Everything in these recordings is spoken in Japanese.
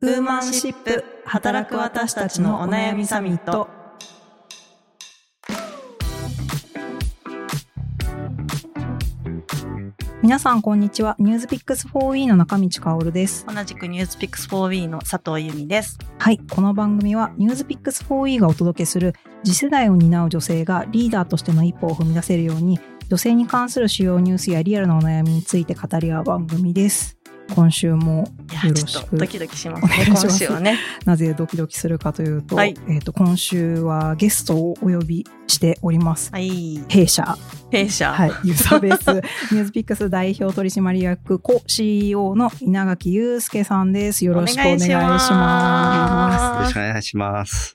ウーマンシップ働く私たちのお悩みサミット。皆さんこんにちは。ニュースピックス 4E の中道香です。同じくニュースピックス 4B の佐藤由美です。はい。この番組はニュースピックス 4E がお届けする次世代を担う女性がリーダーとしての一歩を踏み出せるように女性に関する主要ニュースやリアルなお悩みについて語り合う番組です今週もよろしく。ドキドキしますね、今週はね。なぜドキドキするかというと,、はい。えー、と今週はゲストをお呼びしております。はい。弊社、弊社。はい、ユーザーベース ニュースピックス代表取締役 co CEO の稲垣祐介さんです。よろしくお願いしお願いしまますよろしくお願いします。す。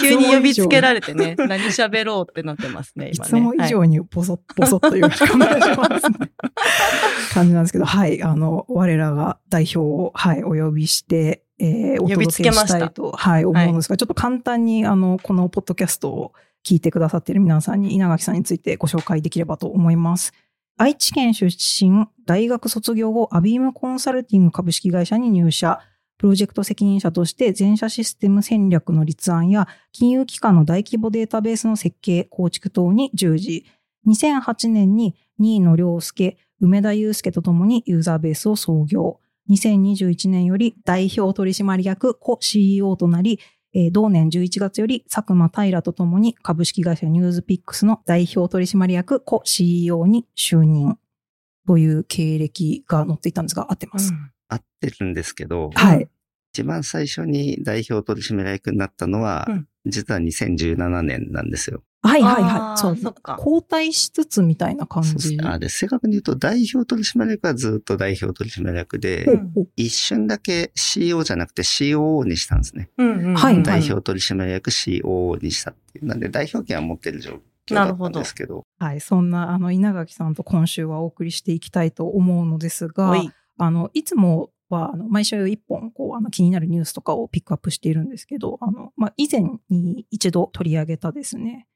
急に呼びつけられれてね、何喋ろうってなってますね、い今ね。つも以上にボソッボソッとよろしくお願いします、ね。感じなんですけど、はい、あの、我らが代表を、はい、お呼びして、えー、お届けつけましたいと、はい、思うんですが、ちょっと簡単に、あの、このポッドキャストを聞いてくださっている皆さんに稲垣さんについてご紹介できればと思います。愛知県出身、大学卒業後、アビームコンサルティング株式会社に入社。プロジェクト責任者として全社システム戦略の立案や金融機関の大規模データベースの設計、構築等に従事。2008年に新野良介、梅田祐介とともにユーザーベースを創業。2021年より代表取締役、co CEO となり、えー同年11月より佐久間平とともに株式会社ニュースピックスの代表取締役、co CEO に就任。という経歴が載っていたんですが、合ってます。うん合ってるんですけど、はい。一番最初に代表取締役になったのは、うん実は2017年なんですよ。はいはいはい。そう。そ交代しつつみたいな感じ。そうですね。あで、正確に言うと代表取締役はずっと代表取締役で、ほうほう一瞬だけ CEO じゃなくて COO にしたんですね。うんうん。はい代表取締役 COO にしたっていう。なんで代表権は持ってる状況だったんですけど。はい。そんな、あの、稲垣さんと今週はお送りしていきたいと思うのですが、おい。あの、いつもは、あの、毎週一本、こう、あの、気になるニュースとかをピックアップしているんですけど、あの、まあ、以前に一度取り上げたですね、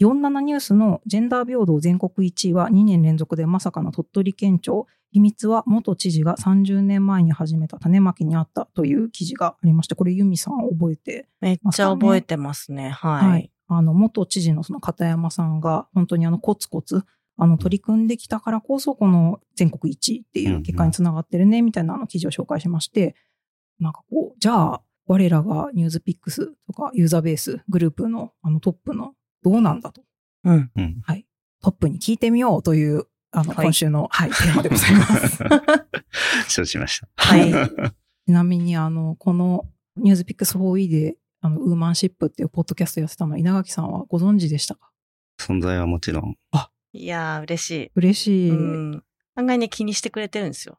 47ニュースのジェンダー平等全国1位は2年連続でまさかの鳥取県庁。秘密は元知事が30年前に始めた種まきにあったという記事がありまして、これユミさん覚えてめっちゃ覚えてますね。はい。あの、元知事のその片山さんが、本当にあの、コツコツ、あの、取り組んできたからこそ、この全国1位っていう結果につながってるね、みたいなあの記事を紹介しまして、なんかこう、じゃあ、我らがニュースピックスとかユーザーベースグループのあのトップのどうなんだと、うん。うん。はい、トップに聞いてみようという、あの、はい今週の、はい、テーマでございます。承知しました。はい。ちなみに、あの、このニュースピックス 4E で、あの、ウーマンシップっていうポッドキャストやってたの、稲垣さんはご存知でしたか？存在はもちろん。いやー、嬉しい。嬉しい。うん。案外ね、気にしてくれてるんですよ。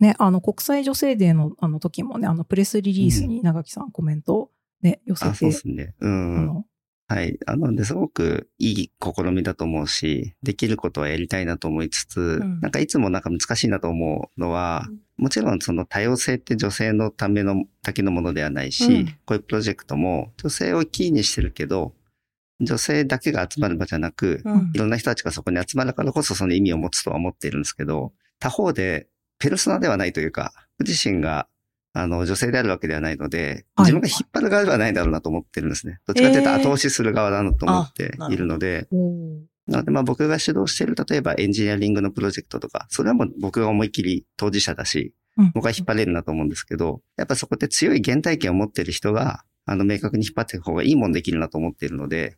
ね、あの、国際女性デーのあの時もね、あの、プレスリリースに長木さんコメントをね、寄せあ、そうて、ですね。うあん。の、はい。あの、で、すごくいい試みだと思うし、できることはやりたいなと思いつつ、ん。なんかいつもなんか難しいなと思うのは、もちろんその多様性って女性のためのだけのものではないし、うん。こういうプロジェクトも女性をキーにしてるけど、女性だけが集まる場じゃなく、うん。いろんな人たちがそこに集まるからこそその意味を持つとは思っているんですけど、他方で、ペルソナではないというか、ご自身が、あの、女性であるわけではないので、はい自分が引っ張る側ではないだろうなと思ってるんですね。どっちかというとえー後押しする側だなと思っているので、なのでまあ僕が主導している、例えばエンジニアリングのプロジェクトとか、それはもう僕が思いっきり当事者だし、うん僕は引っ張れるなと思うんですけど、やっぱそこって強い原体験を持っている人が、あの、明確に引っ張っていく方がいいもんできるなと思っているので、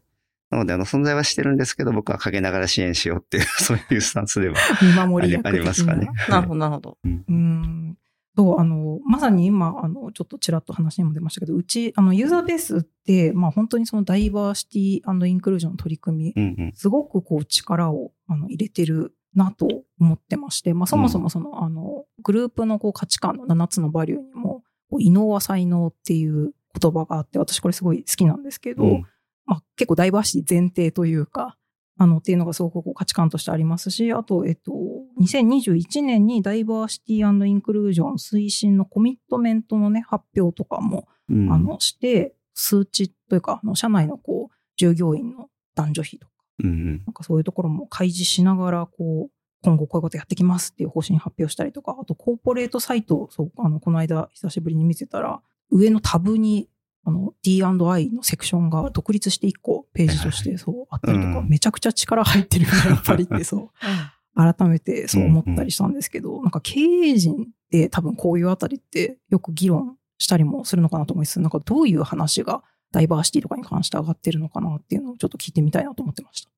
なので、あの、存在はしてるんですけど、僕は陰ながら支援しようっていう、そういうスタンスでは 見守り役ありありますかね。なるほど、なるほど。うん。そう、あの、まさに今、あの、ちょっとちらっと話にも出ましたけど、うち、あの、ユーザーベースって、まあ本当にそのダイバーシティインクルージョンの取り組み、うんうん。すごくこう力をあの入れてるなと思ってまして、まあそもそもその、あの、グループのこう価値観の7つのバリューにも、異能は才能っていう言葉があって、私これすごい好きなんですけど、うんまあ、結構ダイバーシティ前提というか、あの、っていうのがすごくこう価値観としてありますし、あと、えっと、2021年にダイバーシティインクルージョン推進のコミットメントのね、発表とかも、うん。あの、して、数値というか、あの社内のこう、従業員の男女比とか、うんうん。なんかそういうところも開示しながら、こう、今後こういうことやってきますっていう方針発表したりとか、あとコーポレートサイト、そう、あの、この間久しぶりに見てたら、上のタブに、あの、D&I のセクションが独立して1個ページとしてそうあったりとか、うん。めちゃくちゃ力入ってるよね、やっぱりってそう、改めてそう思ったりしたんですけど、なんか経営陣で多分こういうあたりってよく議論したりもするのかなと思いつつ、なんかどういう話がダイバーシティとかに関して上がってるのかなっていうのをちょっと聞いてみたいなと思ってました。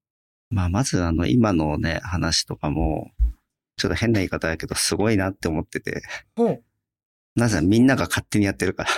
まあ、まずあの、今のね、話とかも、ちょっと変な言い方だけど、すごいなって思ってて。なぜみんなが勝手にやってるから。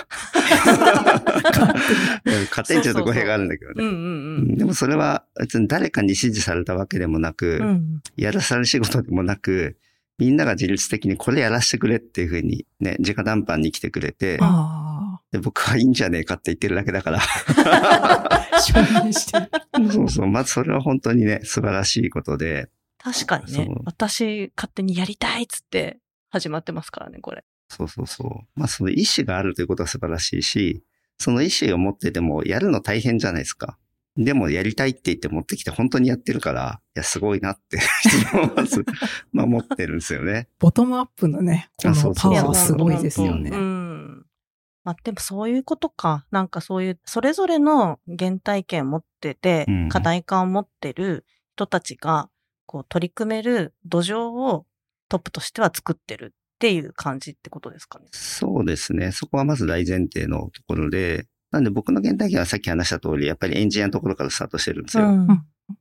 勝手に ちょっと語弊があるんだけどね。でもそれは別に誰かに指示されたわけでもなく、うん。うん。やらされる仕事でもなく、みんなが自律的にこれやらせてくれっていうふうにね、直談判に来てくれて、あで僕はいいんじゃねえかって言ってるだけだから。あ、承認してる。そうそう。まずそれは本当にね、素晴らしいことで。確かにね。私、勝手にやりたいっつって始まってますからね、これ。そうそうそう。まあその意思があるということは素晴らしいし、その意思を持っててもやるの大変じゃないですか。でもやりたいって言って持ってきて本当にやってるから、いや、すごいなって、まず、まあ思ってるんですよね。ボトムアップのね、このパワーはすごいですようね。ん。まあでもそういうことか。なんかそういう、それぞれの原体験を持ってて、うん課題感を持ってる人たちが、こう取り組める土壌をトップとしては作ってるっていう感じってことですかね。そうですね。そこはまず大前提のところで、なんで僕の原体験はさっき話した通り、やっぱりエンジニアのところからスタートしてるんですよ。ん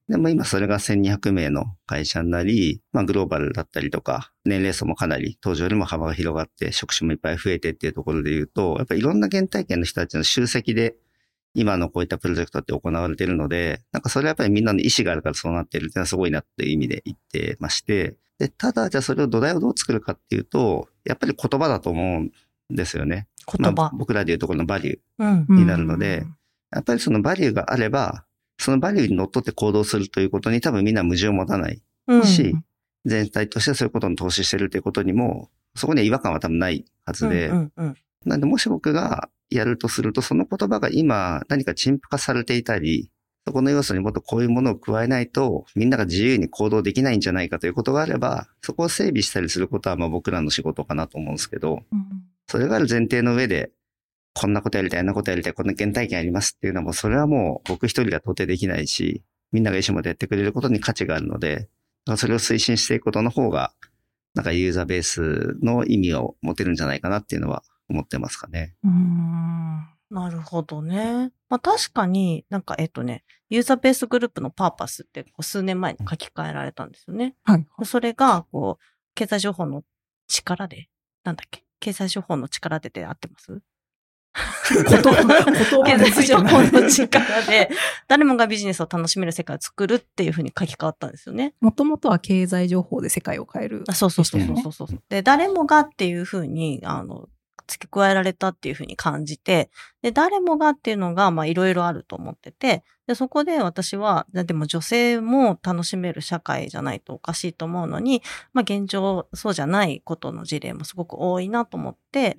でも今それが1200名の会社になり、まあグローバルだったりとか、年齢層もかなり当時よりも幅が広がって、職種もいっぱい増えてっていうところで言うと、やっぱりいろんな原体験の人たちの集積で、今のこういったプロジェクトって行われているので、なんかそれはやっぱりみんなの意思があるからそうなってるっていうのはすごいなっていう意味で言ってまして、で、ただじゃあそれを土台をどう作るかっていうと、やっぱり言葉だと思うんですよね。言葉。まあ僕らでいうところのバリュー。うん。うんになるのでやっぱりそのバリューがあれば、そのバリューにのっとって行動するということに多分みんな矛盾を持たないうんし、全体としてそういうことに投資してるということにも、そこには違和感は多分ないはずで、うんうんうんなんでもし僕がやるとすると、その言葉が今何か陳腐化されていたり、そこの要素にもっとこういうものを加えないと、みんなが自由に行動できないんじゃないかということがあれば、そこを整備したりすることはまあ僕らの仕事かなと思うんですけど、うんそれがある前提の上で、こんなことやりたい、あんなことやりたい、こんな原体験ありますっていうのはもうそれはもう僕一人が到底できないし、みんなが一緒までやってくれることに価値があるので、それを推進していくことの方が、なんかユーザーベースの意味を持てるんじゃないかなっていうのは思ってますかね。うんなるほどね。まあ確かになんかえっとね、ユーザーベースグループのパーパスってこう数年前に書き換えられたんですよね。はい。それが、こう、経済情報の力で、なんだっけ？経済情報の力でで合ってます？言葉経済情報の力で、誰もがビジネスを楽しめる世界を作るっていうふうに書き換わったんですよね。もともとは経済情報で世界を変える。あそうそうそうそうそうそう。で、誰もがっていうふうに、あの、付け加えられたっていうふうに感じて、で、誰もがっていうのが、まあ、いろいろあると思ってて、で、そこで私は、でも女性も楽しめる社会じゃないとおかしいと思うのに、まあ、現状、そうじゃないことの事例もすごく多いなと思って、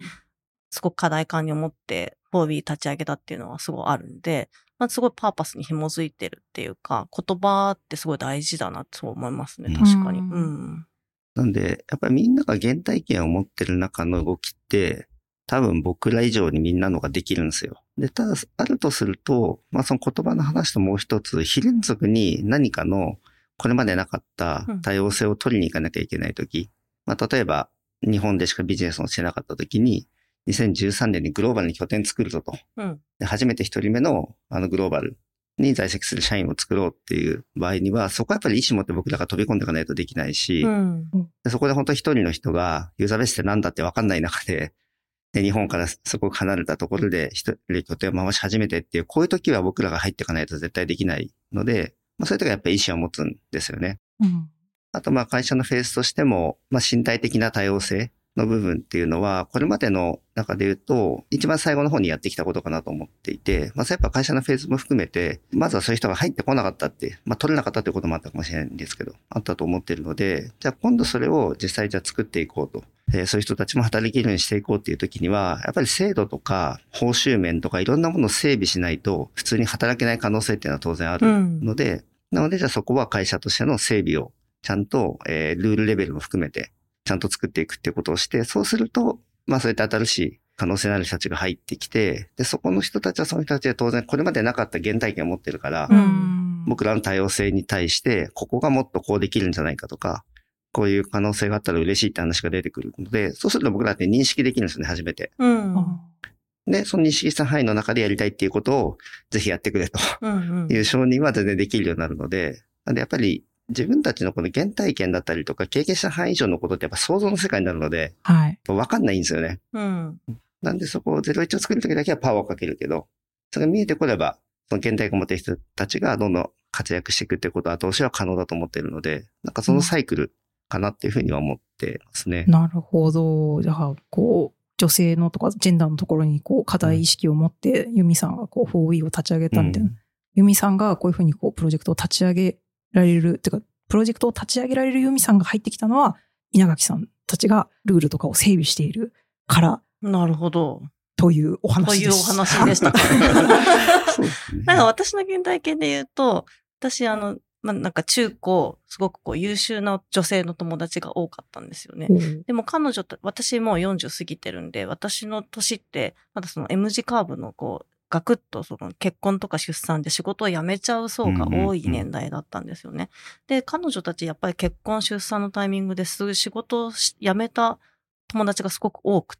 すごく課題感に思って、フォービー立ち上げたっていうのはすごいあるんで、まあ、すごいパーパスに紐づいてるっていうか、言葉ってすごい大事だなと思いますね、確かに。ううんん。なんで、やっぱりみんなが原体験を持ってる中の動きって、多分僕ら以上にみんなのができるんですよ。で、ただ、あるとすると、まあその言葉の話ともう一つ、非連続に何かの、これまでなかった多様性を取りに行かなきゃいけないとき、まあ例えば、日本でしかビジネスをしてなかったときに、2013年にグローバルに拠点作るぞと。うん。で初めて一人目のあのグローバルに在籍する社員を作ろうっていう場合には、そこはやっぱり意思持って僕らが飛び込んでいかないとできないし、うん。でそこで本当一人の人がユーザーベースってなんだってわかんない中で、で日本からすごく離れたところで一人拠点を回し始めてっていう、こういう時は僕らが入っていかないと絶対できないので、まあそういう時はやっぱり意思を持つんですよね。うんあとまあ会社のフェースとしても、まあ身体的な多様性の部分っていうのは、これまでの中で言うと、一番最後の方にやってきたことかなと思っていて、まあやっぱ会社のフェーズも含めて、まずはそういう人が入ってこなかったって、まあ取れなかったということもあったかもしれないんですけど、あったと思っているので、じゃあ今度それを実際じゃあ作っていこうと。えーそういう人たちも働けるようにしていこうっていう時には、やっぱり制度とか報酬面とかいろんなものを整備しないと、普通に働けない可能性っていうのは当然あるうん。ので、なのでじゃあそこは会社としての整備をちゃんと、えールールレベルも含めて、ちゃんと作っていくっていうことをして、そうすると、まあそういった新しい可能性のある人たちが入ってきて、で、そこの人たちはその人たちで当然これまでなかった原体験を持ってるから、うん僕らの多様性に対して、ここがもっとこうできるんじゃないかとか、こういう可能性があったら嬉しいって話が出てくるので、そうすると僕らって認識できるんですよね、初めて。うん。あで、その認識した範囲の中でやりたいっていうことを、ぜひやってくれという承認は全然できるようになるので、なんでやっぱり自分たちのこの原体験だったりとか経験した範囲以上のことってやっぱ想像の世界になるので、はい。わかんないんですよね。うん。なんでそこを01を作るときだけはパワーをかけるけど、それが見えてこれば、その原体験を持っている人たちがどんどん活躍していくってことは後押しは可能だと思っているので、なんかそのサイクルかなっていうふうには思ってますね。なるほど。じゃあ、こう、女性のとか、ジェンダーのところに、こう、課題意識を持って、ユミさんが、こう、4E を立ち上げたみたいな。うんユミさんが、こういうふうに、こう、プロジェクトを立ち上げられる、っていうか、プロジェクトを立ち上げられるユミさんが入ってきたのは、稲垣さんたちがルールとかを整備しているから、なるほど。というおというお話でした。なんか私の現代系で言うと、私あの、まあ、なんか中高、すごくこう優秀な女性の友達が多かったんですよね。おうでも彼女と、私もう40過ぎてるんで、私の年って、まだその M 字カーブのこう、ガクッとその結婚とか出産で仕事を辞めちゃう層が多い年代だったんですよね。で、彼女たちやっぱり結婚出産のタイミングですぐ仕事をし辞めた友達がすごく多く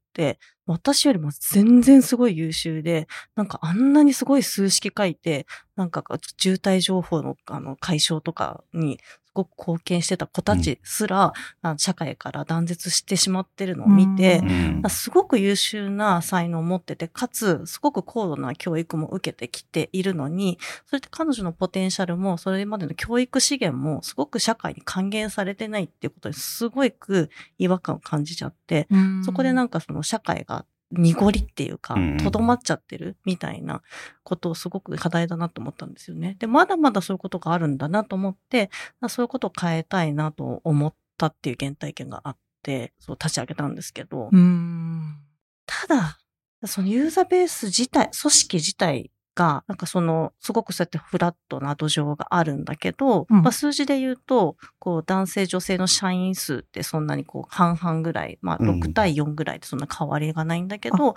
私よりも全然すごい優秀で、なんかあんなにすごい数式書いて、なんか渋滞情報のあの解消とかにすごく貢献してた子たちすら、あの社会から断絶してしまってるのを見て、うん。うんすごく優秀な才能を持ってて、かつ、すごく高度な教育も受けてきているのに、それって彼女のポテンシャルも、それまでの教育資源も、すごく社会に還元されてないっていうことに、すごく違和感を感じちゃって、そこでなんかその社会が濁りっていうかうん、とどまっちゃってるみたいなことをすごく課題だなと思ったんですよね。で、まだまだそういうことがあるんだなと思って、そういうことを変えたいなと思ったっていう原体験があって、そう立ち上げたんですけど、うん。ただ、そのユーザーベース自体、組織自体が、なんかその、すごくそうやってフラットな土壌があるんだけど、うん。まあ数字で言うと、こう男性女性の社員数ってそんなにこう半々ぐらい、まあうん。6対4ぐらいでそんな変わりがないんだけど。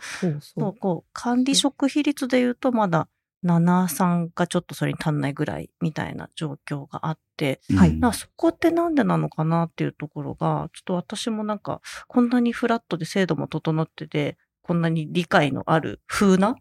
こう管理職比率で言うとまだ7、3がちょっとそれに足んないぐらいみたいな状況があって、はい。そこってなんでなのかなっていうところが、ちょっと私もなんか、こんなにフラットで制度も整ってて、こんなに理解のある風な？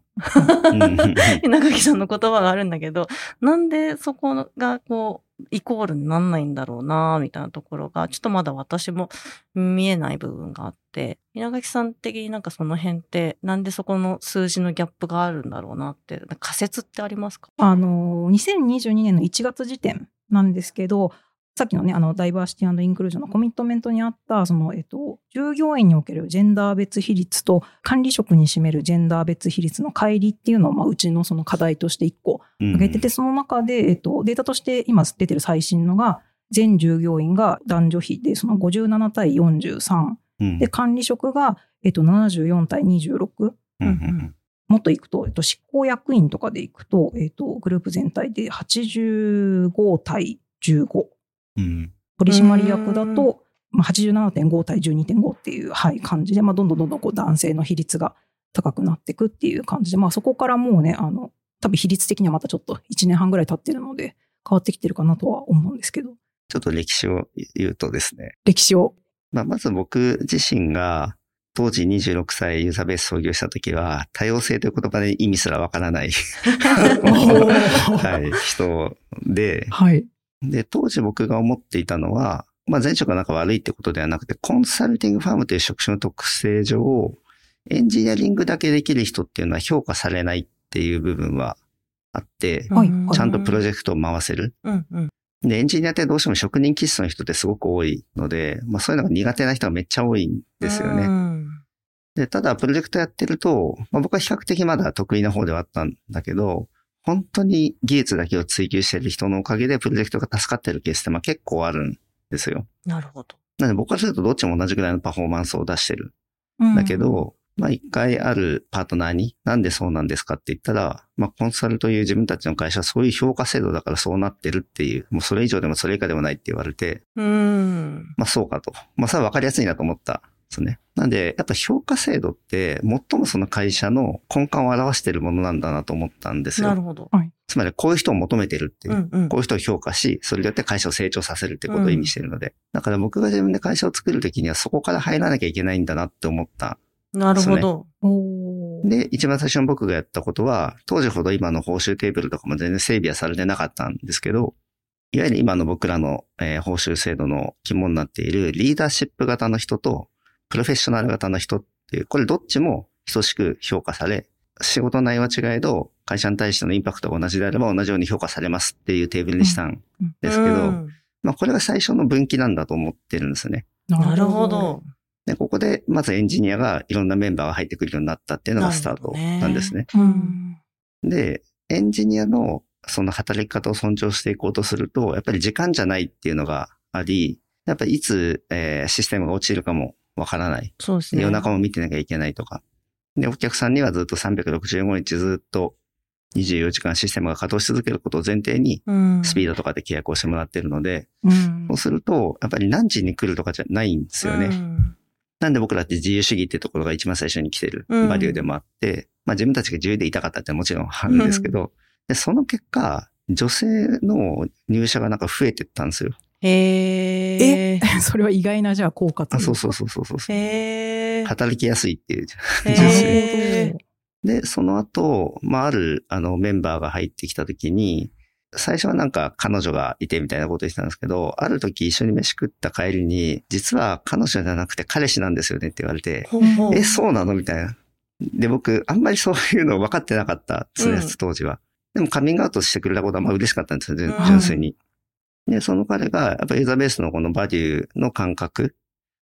うん。稲垣さんの言葉があるんだけど、なんでそこがこう、イコールになんないんだろうなみたいなところが、ちょっとまだ私も見えない部分があって、稲垣さん的になんかその辺って、なんでそこの数字のギャップがあるんだろうなって、仮説ってありますか？あの、2022年の1月時点なんですけど、さっきのね、あの、ダイバーシティインクルージョンのコミットメントにあった、その、えっと、従業員におけるジェンダー別比率と管理職に占めるジェンダー別比率の乖離っていうのを、まあ、うちのその課題として1個挙げてて、その中で、えっと、データとして今出てる最新のが、全従業員が男女比で、その57対43。うんで、管理職が、えっと、74対26。うんうんもっといくと、えっと、執行役員とかでいくと、えっと、グループ全体で85対15。うん取締役だと、まあ、87.5対12.5っていう、はい、感じで、まあ、どんどんどんどんこう男性の比率が高くなっていくっていう感じで、まあ、そこからもうね、あの、多分比率的にはまたちょっと1年半ぐらい経ってるので、変わってきてるかなとは思うんですけど、ちょっと歴史を言うとですね。歴史を。まあ、まず僕自身が当時26歳ユーザーベース創業した時は多様性という言葉で意味すらわからない はい、人で、はい。で、当時僕が思っていたのは、まあ前職が仲悪いってことではなくて、コンサルティングファームという職種の特性上、エンジニアリングだけできる人っていうのは評価されないっていう部分はあって、はいちゃんとプロジジェクトを回せる。うんうん。で、エンジニアってどうしても職人気質の人ってすごく多いので、まあそういうのが苦手な人がめっちゃ多いんですよね。うんで、ただプロジェクトやってると、まあ僕は比較的まだ得意な方ではあったんだけど、本当に技術だけを追求してる人のおかげでプロジェクトが助かってるケースってまあ結構あるんですよ。なるほど。なので僕からするとどっちも同じぐらいのパフォーマンスを出してる。うんだけ、ど、まあ一回あるパートナーになんでそうなんですかって言ったら、まあコンサルという自分たちの会社はそういう評価制度だからそうなってるっていう、もうそれ以上でもそれ以下でもないって言われて、うん。まあそうかと。まあそれは分かりやすいなと思ったんですね。なんで、やっぱ評価制度って最もその会社の根幹を表しているものなんだなと思ったんですよ。なるほど。つまりこういう人を求めてるっていう。うんうんこういう人を評価し、それによって会社を成長させるってことを意味しているので。だから僕が自分で会社を作るときにはそこから入らなきゃいけないんだなって思った。なるほど。おーで、一番最初に僕がやったことは、当時ほど今の報酬テーブルとかも全然整備はされてなかったんですけど、いわゆる今の僕らの、えー報酬制度の肝になっているリーダーシップ型の人とプロフェッショナル型の人っていう、これどっちも等しく評価され、仕事内容は違えど、会社に対してのインパクトが同じであれば同じように評価されますっていうテーブルにしたんですけど、うんまあこれが最初の分岐なんだと思ってるんですね。なるほど。。で、ここでまずエンジニアがいろんなメンバーが入ってくるようになったっていうのがスタートなんですね。うん。で、エンジニアのその働き方を尊重していこうとすると、やっぱり時間じゃないっていうのがあり、やっぱりいつ、えーシステムが落ちるかもわからない。そうですね。夜中も見てなきゃいけないとか。で、お客さんにはずっと365日ずっと24時間システムが稼働し続けることを前提に、うんスピードとかで契約をしてもらってるので、うんそうすると、やっぱり何時に来るとかじゃないんですよね。うんなんで僕らって自由主義ってところが一番最初に来てるうんバリューでもあって、まあ自分たちが自由でいたかったってもちろんあるんですけど、でその結果、女性の入社がなんか増えてったんですよ。へえ？それは意外なじゃあ効果とそうそうそうそうそう。へえ。働きやすいっていう。へで、その後、まああるあのメンバーが入ってきた時に、最初はなんか彼女がいてみたいなこと言ってたんですけど、ある時一緒に飯食った帰りに、実は彼女じゃなくて彼氏なんですよねって言われて、え、そうなの？みたいな。で、僕、あんまりそういうの分かってなかったですね、うん当時は。でもカミングアウトしてくれたことはまあ嬉しかったんですよ、純粋に。で、その彼が、やっぱユーザーベースのこのバリューの感覚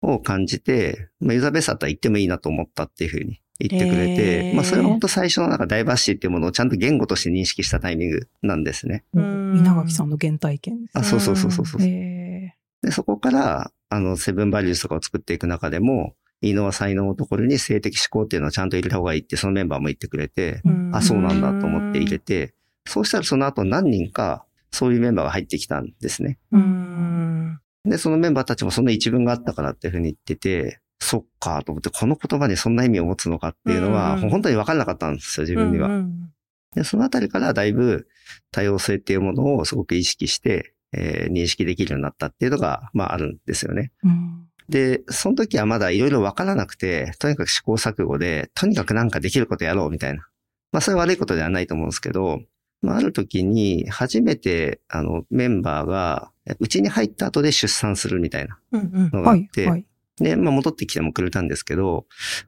を感じて、まあ、ユーザーベースだったら行ってもいいなと思ったっていうふうに言ってくれへて、ーまあそれは本当最初のなんかダイバーシティっていうものをちゃんと言語として認識したタイミングなんですね。うん稲垣さんの原体験ですあ、そうそうそうそうそう。ね。で、そこから、あの、セブンバリューズとかを作っていく中でも、異能は才能のところに性的思考っていうのをちゃんと入れた方がいいって、そのメンバーも言ってくれて、うんあ、そうなんだと思って入れて、そうしたらその後何人か、そういうメンバーが入ってきたんですね。う。ん。で、そのメンバーたちもその一文があったからっていうふうに言ってて、そっかと思って、この言葉にそんな意味を持つのかっていうのは、うん本当に分からなかったんですよ、自分には。うんで、そのあたりからだいぶ多様性っていうものをすごく意識して、えー認識できるようになったっていうのが、まああるんですよね。うんで、その時はまだいろいろ分からなくて、とにかく試行錯誤で、とにかくなんかできることやろうみたいな。まあそれは悪いことではないと思うんですけど、まあある時に初めてあのメンバーが、うちに入った後で出産するみたいなうんうんはい。のがあって、はい。で、まあ戻ってきてもくれたんですけど、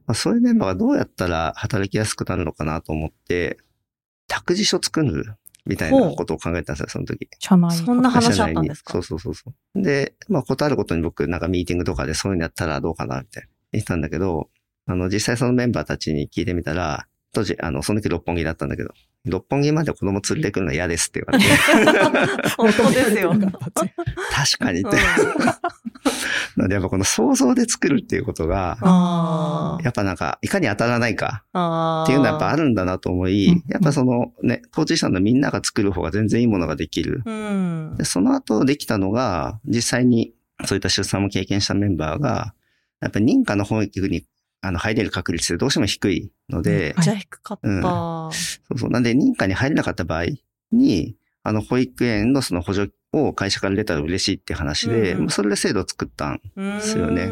まあそういうメンバーがどうやったら働きやすくなるのかなと思って、託児所作るみたいなことを考えたんですよ、その時。社内。そんな話あったんですか？そうそうそうそう。で、まあ、ことあることに僕、なんかミーティングとかでそういうのやったらどうかなって言ったんだけど、あの、実際そのメンバーたちに聞いてみたら、当時、あの、その時六本木だったんだけど、六本木まで子供連れてくるのは嫌ですって言われて、本当ですよ。確かにって。うんなので、やっぱこの想像で作るっていうことが、やっぱなんか、いかに当たらないか。っていうのはやっぱあるんだなと思いうん、やっぱそのね、当事者のみんなが作る方が全然いいものができる。うんで、。その後できたのが、実際にそういった出産も経験したメンバーが、やっぱり認可の保育にあの入れる確率どうしても低いので、はいじゃあ低かった。うんそうそう。なんで認可に入れなかった場合に、あの保育園のその補助を会社から出たら嬉しいって話で、うんもうそれで制度を作ったん。ですよね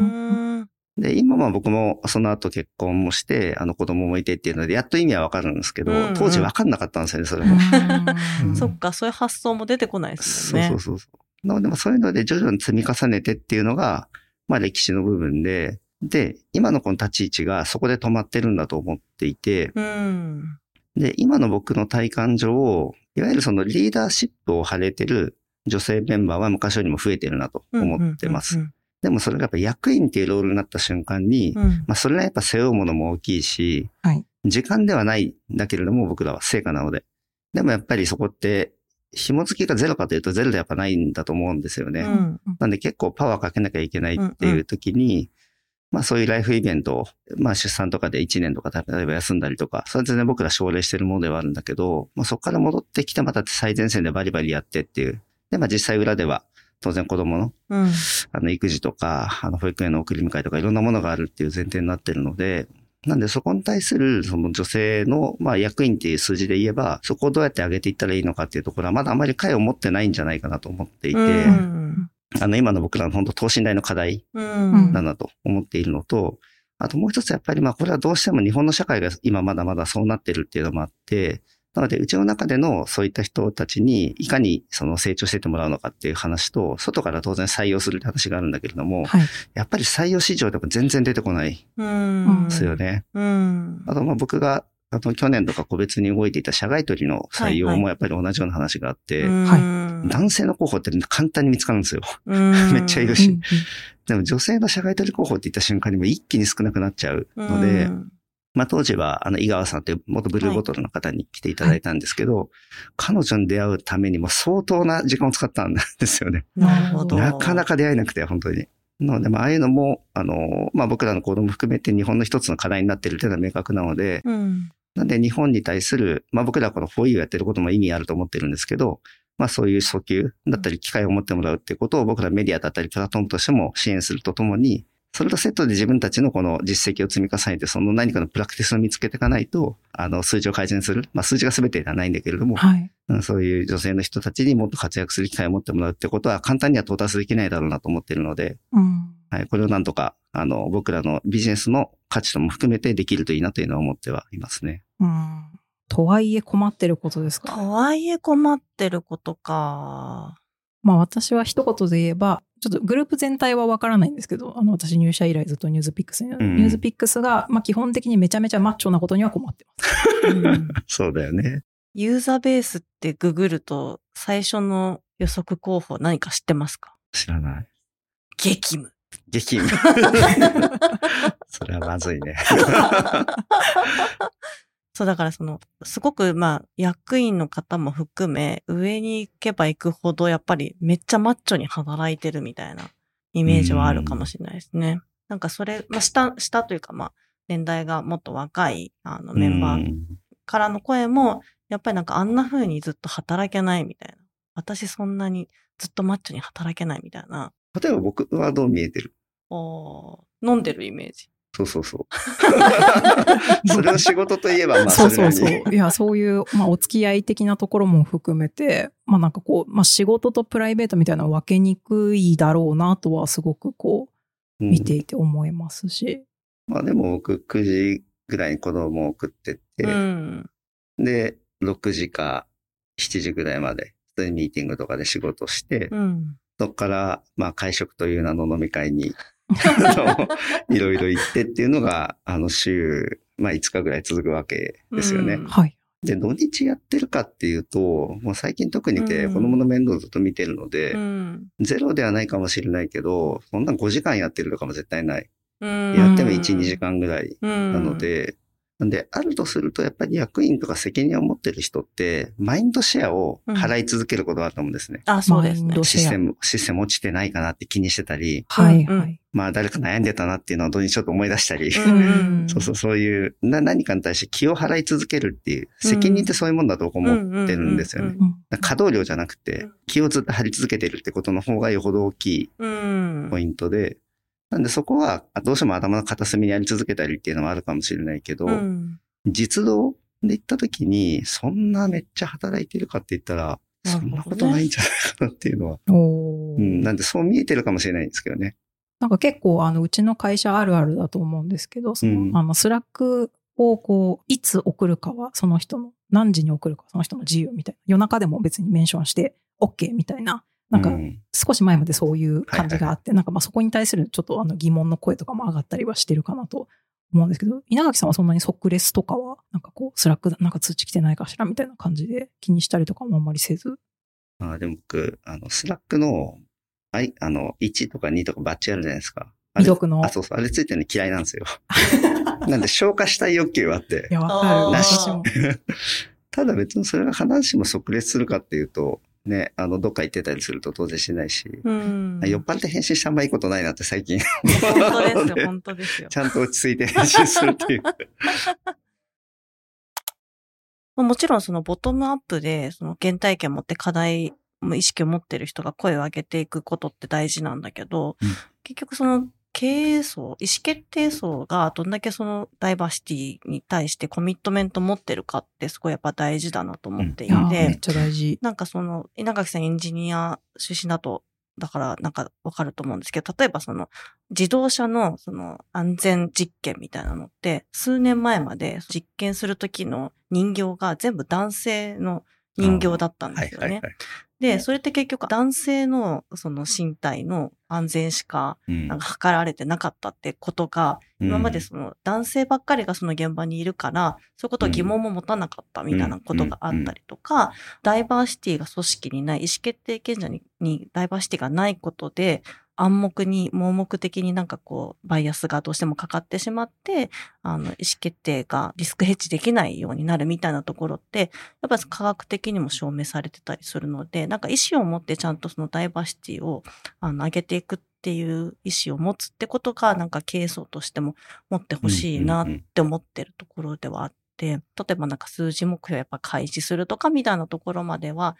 で、今は僕もその後結婚もして、あの子供もいてっていうので、やっと意味はわかるんですけど、うんうん当時わかんなかったんですよね、それも。うんそっか、そういう発想も出てこないですね。そうそうそう。なので、まあそういうので徐々に積み重ねてっていうのが、まあ歴史の部分で、で、今のこの立ち位置がそこで止まってるんだと思っていて、うん。で、今の僕の体感上、いわゆるそのリーダーシップを張れてる女性メンバーは昔よりも増えてるなと思ってます。うんでもそれがやっぱ役員っていうロールになった瞬間に、うんうん。まあそれはやっぱ背負うものも大きいし、はい時間ではないんだけれども僕らは成果なので。でもやっぱりそこって、紐付きがゼロかというとゼロでやっぱないんだと思うんですよね。うんなんで結構パワーかけなきゃいけないっていう時に、まあそういうライフイベントを、まあ出産とかで1年とか例えば休んだりとか、それは全然僕ら奨励してるものではあるんだけど、まあそこから戻ってきてまた最前線でバリバリやってっていう。で、まあ実際裏では当然子供の、うん。あの育児とか、あの保育園の送り迎えとかいろんなものがあるっていう前提になってるので、なんでそこに対するその女性の、まあ役員っていう数字で言えば、そこをどうやって上げていったらいいのかっていうところはまだあまり解を持ってないんじゃないかなと思っていて、うん。あの今の僕らの本当等身大の課題うん。なんだと思っているのと、あともう一つやっぱりまあこれはどうしても日本の社会が今まだまだそうなってるっていうのもあって、なのでうちの中でのそういった人たちにいかにその成長していってもらうのかっていう話と、外から当然採用するって話があるんだけれども、はい。やっぱり採用市場でも全然出てこないうん。ですよね。うん。あとまあ僕があの去年とか個別に動いていた社外取りの採用もやっぱり同じような話があって、うん男性の候補って簡単に見つかるんですよ。うん めっちゃいるしでも女性の社外取り候補って言った瞬間にも一気に少なくなっちゃうので、うんまあ当時は、あの、井川さんという元ブルーボトルの方に来ていただいたんですけど、彼女に出会うためにも相当な時間を使ったんですよね。なるほど。なかなか出会えなくて、本当に。なので、まあ、ああいうのも、あの、まあ僕らの行動も含めて日本の一つの課題になっているというのは明確なので、うん。なんで日本に対する、まあ僕らはこの 4U やってることも意味あると思ってるんですけど、まあそういう訴求だったり機会を持ってもらうっていうことを僕らメディアだったりプラットフォームとしても支援するとともに、それとセットで自分たちのこの実績を積み重ねて、その何かのプラクティスを見つけていかないと、あの、数字を改善する。まあ数字が全てではないんだけれども、はい。うんそういう女性の人たちにもっと活躍する機会を持ってもらうってことは簡単には到達できないだろうなと思っているので、うん。はい、これをなんとか、あの、僕らのビジネスの価値とも含めてできるといいなというのは思ってはいますね。うん。とはいえ困ってることですか？とはいえ困ってることか。まあ私は一言で言えば、ちょっとグループ全体はわからないんですけど、あの私入社以来ずっとニュースピックスに、んニュースピックスが、まあ基本的にめちゃめちゃマッチョなことには困ってます。う んそうだよね。ユーザーベースってググると最初の予測候補何か知ってますか？知らない。激務。激務。それはまずいね。そう、だからその、すごくまあ、役員の方も含め、上に行けば行くほど、やっぱりめっちゃマッチョに働いてるみたいなイメージはあるかもしれないですね。なんかそれ、まあ、下、下というかまあ、年代がもっと若い、あの、メンバーうんからの声も、やっぱりなんかあんな風にずっと働けないみたいな。私そんなにずっとマッチョに働けないみたいな。例えば僕はどう見えてる？飲んでるイメージ。そうそうそう。それを仕事といえば、まあ、そそうそうそう。いや、そういう、まあ、お付き合い的なところも含めて、まあなんかこう、まあ仕事とプライベートみたいなのは分けにくいだろうなとはすごくこう、うん見ていて思いますし。まあでも僕9時ぐらいに子供を送ってって、うん。で、6時か7時ぐらいまで、普通にミーティングとかで仕事して、うん。そこから、まあ会食という名の飲み会に、いろいろ行ってっていうのが、あの週、まあ5日ぐらい続くわけですよね。うんはい。で、土日やってるかっていうと、もう最近特にてうん子供の面倒をずっと見てるので、うん。ゼロではないかもしれないけど、そんな5時間やってるとかも絶対ない。うんやっても1、2時間ぐらいななの、で、なんで、あるとすると、やっぱり役員とか責任を持ってる人って、マインドシェアを払い続けることがあると思うんですね。あ、そうですね。システム、システム落ちてないかなって気にしてたり、はい。まあ誰か悩んでたなっていうのをどうにちょっと思い出したり、うん そうそう、そういう、な、何かに対して気を払い続けるっていう、責任ってそういうもんだと僕思ってるんですよね。うんうん稼働量じゃなくて、気をずっと張り続けてるってことの方がよほど大きいうん。ポイントで、なんでそこは、あどうしても頭の片隅にやり続けたりっていうのはあるかもしれないけど、うん実動で行った時に、そんなめっちゃ働いてるかって言ったら、そんなことないんじゃないかなっていうのは。うん、なんでそう見えてるかもしれないんですけどね。なんか結構、あの、うちの会社あるあるだと思うんですけど、その、うんあの、 Slack をこう、いつ送るかは、その人の、何時に送るか、その人の自由みたいな。夜中でも別にメンションして OK みたいな。なんかう、ん少し前までそういう感じがあって、なんかまあそこに対するちょっとあの疑問の声とかも上がったりはしてるかなと思うんですけど、稲垣さんはそんなに即レスとかは、なんかこう、 Slack なんか通知来てないかしらみたいな感じで気にしたりとかもあんまりせず。あーでも僕、あの、 Slack の、あい、あの、1とか2とかバッチあるじゃないですか。のあ、そうそう。あれついてるの嫌いなんですよ。なんで消化したい欲求はあってい。や、わかる。あー私も。ただ別にそれが必ずしも即レスするかっていうと、ね、あの、どっか行ってたりすると当然しないし、うん。酔っ払って返信したらいいことないなって最近。本当ですよ、本当ですよ。ちゃんと落ち着いて返信するっていう。もちろんそのボトムアップで、その原体験を持って課題、意識を持ってる人が声を上げていくことって大事なんだけど、うん結局その経営層、意思決定層がどんだけそのダイバーシティに対してコミットメント持ってるかってすごいやっぱ大事だなと思っていいやーて、めっちゃ大事。なんかその、稲垣さんエンジニア出身だと、だからなんかわかると思うんですけど、例えばその自動車のその安全実験みたいなのって、数年前まで実験する時の人形が全部男性の人形だったんですよね。はいはいはい。で、それって結局男性のその身体の安全しかうん。なんか測られてなかったってことが、今までその男性ばっかりがその現場にいるから、そういうことを疑問も持たなかったみたいなことがあったりとか、ダイバーシティが組織にない、意思決定権者ににダイバーシティがないことで、暗黙に、盲目的になんかこう、バイアスがどうしてもかかってしまって、あの、意思決定がリスクヘッジできないようになるみたいなところって、やっぱり科学的にも証明されてたりするので、なんか意思を持ってちゃんとそのダイバーシティを、あの、上げていくっていう意思を持つってことが、なんか経営層としても持ってほしいなって思ってるところではあって、例えばなんか数字目標をやっぱ開示するとかみたいなところまでは、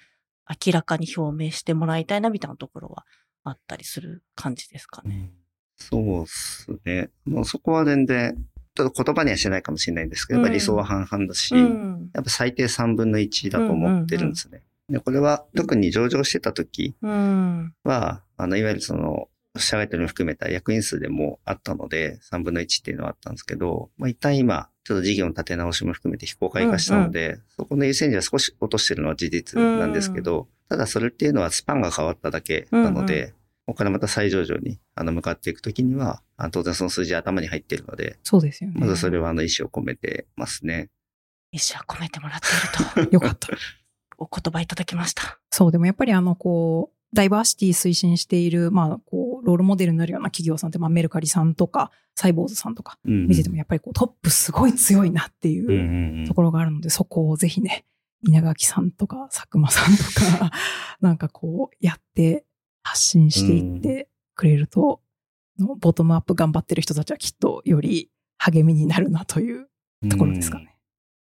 明らかに表明してもらいたいなみたいなところはあったりする感じですかね。そうっすね。もうそこは全然、ちょっと言葉にはしてないかもしれないんですけど、やっぱり理想は半々だし、うん。やっぱ最低3分の1だと思ってるんですね。で、これは特に上場してた時うん。は、あの、いわゆるその、社外取りも含めた役員数でもあったので、3分の1っていうのはあったんですけど、まあ、一旦今、ちょっと事業の立て直しも含めて非公開化したので、そこの優先順位は少し落としてるのは事実なんですけど、ただそれっていうのはスパンが変わっただけなので、うんここからまた再上場にあの向かっていくときには、あ当然その数字は頭に入っているので、そうですよね。まずそれはあの意思を込めてますね。意思は込めてもらっていると、よかった。お言葉いただきました。そう、でもやっぱりあの、こう、ダイバーシティ推進している、まあ、こう、ロールモデルになるような企業さんって、まあ、メルカリさんとか、サイボーズさんとかうん見てても、やっぱりこう、トップすごい強いなっていうところがあるので、そこをぜひね、稲垣さんとか、佐久間さんとか、なんかこう、やって、発信していってくれると、のボトムアップ頑張ってる人たちはきっとより励みになるなというところですかね。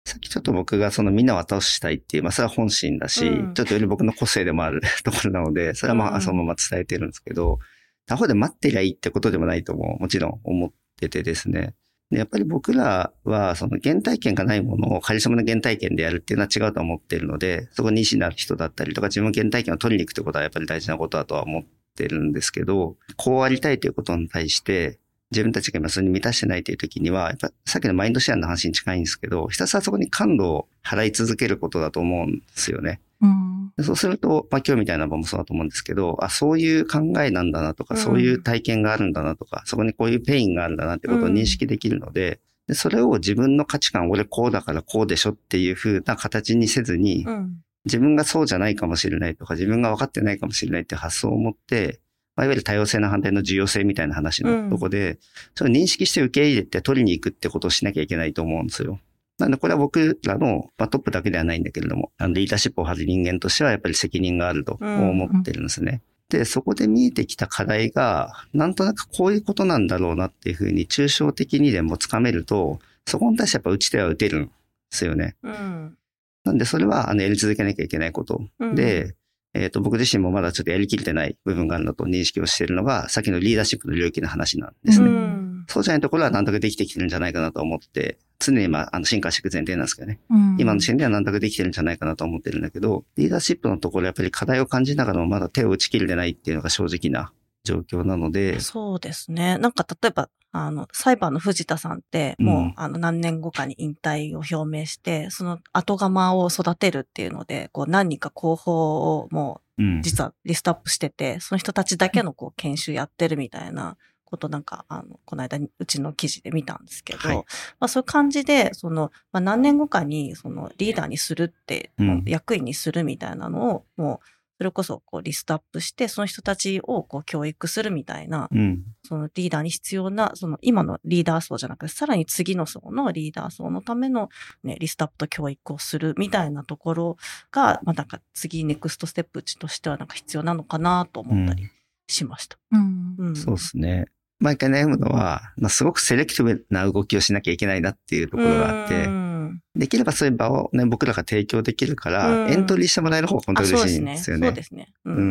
さっきちょっと僕がそのみんなを後押ししたいっていう、まあそれは本心だし、うんちょっとより僕の個性でもある ところなので、それはまうんあそのまま伝えてるんですけど、他方で待ってりゃいいってことでもないとももちろん思っててですね。でやっぱり僕らはその原体験がないものをカリスマの原体験でやるっていうのは違うと思ってるので、そこに意思のある人だったりとか自分の原体験を取りに行くってことはやっぱり大事なことだとは思ってるんですけど、こうありたいということに対して、自分たちが今それに満たしてないという時には、やっぱさっきのマインドシェアの話に近いんですけど、ひたすらそこに感度を払い続けることだと思うんですよね。うん。でそうすると、まあ今日みたいな場もそうだと思うんですけど、あ、そういう考えなんだなとか、うんそういう体験があるんだなとか、そこにこういう pain があるんだなってことを認識できるので、でそれを自分の価値観、俺こうだからこうでしょっていう風な形にせずに、うん。自分がそうじゃないかもしれないとか、自分が分かってないかもしれないって発想を持って、まあ、いわゆる多様性の反対の重要性みたいな話のとこで、それを認識して受け入れて取りに行くってことをしなきゃいけないと思うんですよ。なんでこれは僕らの、まあ、トップだけではないんだけれども、あのリーダーシップを張る人間としてはやっぱり責任があると思ってるんですね。で、そこで見えてきた課題が、なんとなくこういうことなんだろうなっていうふうに抽象的にでもつかめると、そこに対してやっぱ打ち手は打てるんですよね。うん。なんでそれはあのやり続けなきゃいけないことうん、で、えっ、と、僕自身もまだちょっとやりきれてない部分があるのと認識をしているのが、さっきのリーダーシップの領域の話なんですうね。ん。そうじゃないところはなんとかできてきてるんじゃないかなと思って、常にまあ、あの、進化していく前提なんですけどね。うん今の時点ではなんとかできてるんじゃないかなと思ってるんだけど、リーダーシップのところやっぱり課題を感じながらもまだ手を打ち切れてないっていうのが正直な状況なので、そうですね。なんか例えば、あの、サイバーの藤田さんって、もう、うんあの、何年後かに引退を表明して、その後釜を育てるっていうので、こう、何人か候補をもうんう、実はリストアップしてて、その人たちだけのこう、研修やってるみたいなことなんか、あの、この間、うちの記事で見たんですけど、はいまあそういう感じで、その、まあ何年後かに、その、リーダーにするって、うん役員にするみたいなのを、もう、それこそこうリストアップして、その人たちをこう教育するみたいな、うん。そのリーダーに必要な、その今のリーダー層じゃなくて、さらに次の層のリーダー層のためのね、リストアップと教育をするみたいなところが、まあなんか次ネクストステップとしてはなんか必要なのかなと思ったりしました。うんうん。そうですね。毎回悩むのは、まあ、すごくセレクティブな動きをしなきゃいけないなっていうところがあってう、んできればそういう場をね、僕らが提供できるから、うんエントリーしてもらえる方が本当あ、に。嬉しいんですよね。そうですね。うんうんう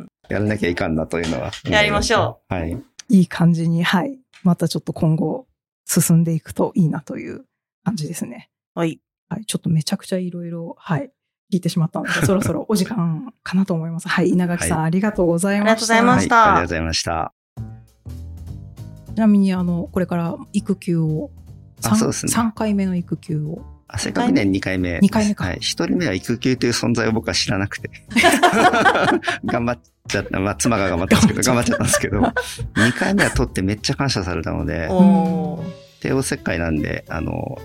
んやらなきゃいかんなというのは。やりましょう。はい。いい感じに、はい。またちょっと今後進んでいくといいなという感じですね。うん。はい。はい。ちょっとめちゃくちゃいろいろ、はい。聞いてしまったので、そろそろお時間かなと思います。はい。稲垣さん、はありがとうございました。ありがとうございましたはい、ありがとうございました。ちなみに、あの、これから育休を、あそうですね3回目の育休を。あせっかくね、2回目。二回目かはい。1人目は育休という存在を僕は知らなくて。頑張っちゃった。まあ、妻が頑張ったんですけど、頑張っちゃったんですけど、2回目は取ってめっちゃ感謝されたので。帝王切開なんで、あの、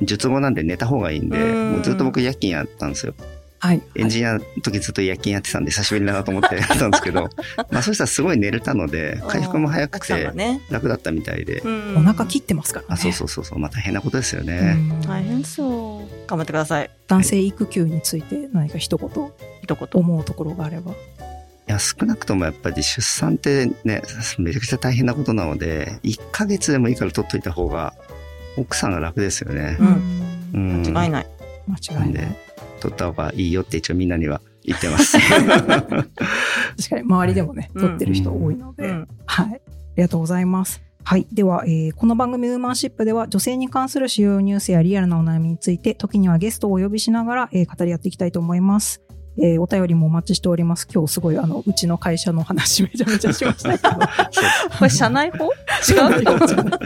術後なんで寝た方がいいんで、うんもうずっと僕夜勤やったんですよ。はい。エンジニアの時ずっと夜勤やってたんで、久しぶりだなと思ってやったんですけど、まあそしたらすごい寝れたので、回復も早くて。楽だったみたいで、うんお腹切ってますからね。あ、そうそうそうそう、まあ大変なことですようね。ん大変そう。頑張ってください。男性育休について何か一言一言。思うところがあれば。いや、少なくともやっぱり出産ってね、めちゃくちゃ大変なことなので、1ヶ月でもいいから取っといた方が、奥さんが楽ですよね。うんうん。間違いない。間違いない。取った方がいいよって一応みんなには言ってます。確かに周りでもね、うん取ってる人多いので、うん。はい。ありがとうございます。はい。では、えーこの番組ウーマンシップでは女性に関する主要ニュースやリアルなお悩みについて、時にはゲストをお呼びしながら、えー語り合っていきたいと思います。えーお便りもお待ちしております。今日すごい、あの、うちの会社の話 めちゃめちゃしましたけど。これ社内法違うの？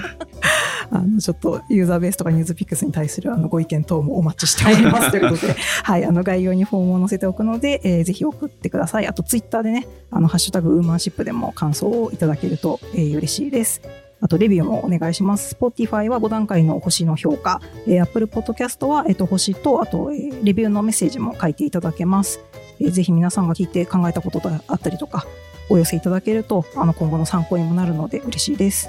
あの、ちょっとユーザーベースとかニュースピックスに対するあのご意見等もお待ちしておりますということで、はい、あの概要にフォームを載せておくので、えーぜひ送ってください。あとツイッターでね、あの、ハッシュタグウーマンシップでも感想をいただけると、えー嬉しいです。あと、レビューもお願いします。Spotify は5段階の星の評価、えー、Apple Podcast は、えっと、星と、あと、えーレビューのメッセージも書いていただけます。えーぜひ皆さんが聞いて考えたことがあったりとか、お寄せいただけると、あの、今後の参考にもなるので嬉しいです。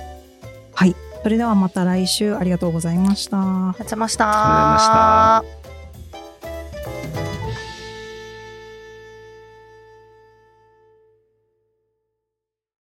はい。それではまた来週ありがとうございました。やっちゃいました。ありがとうございました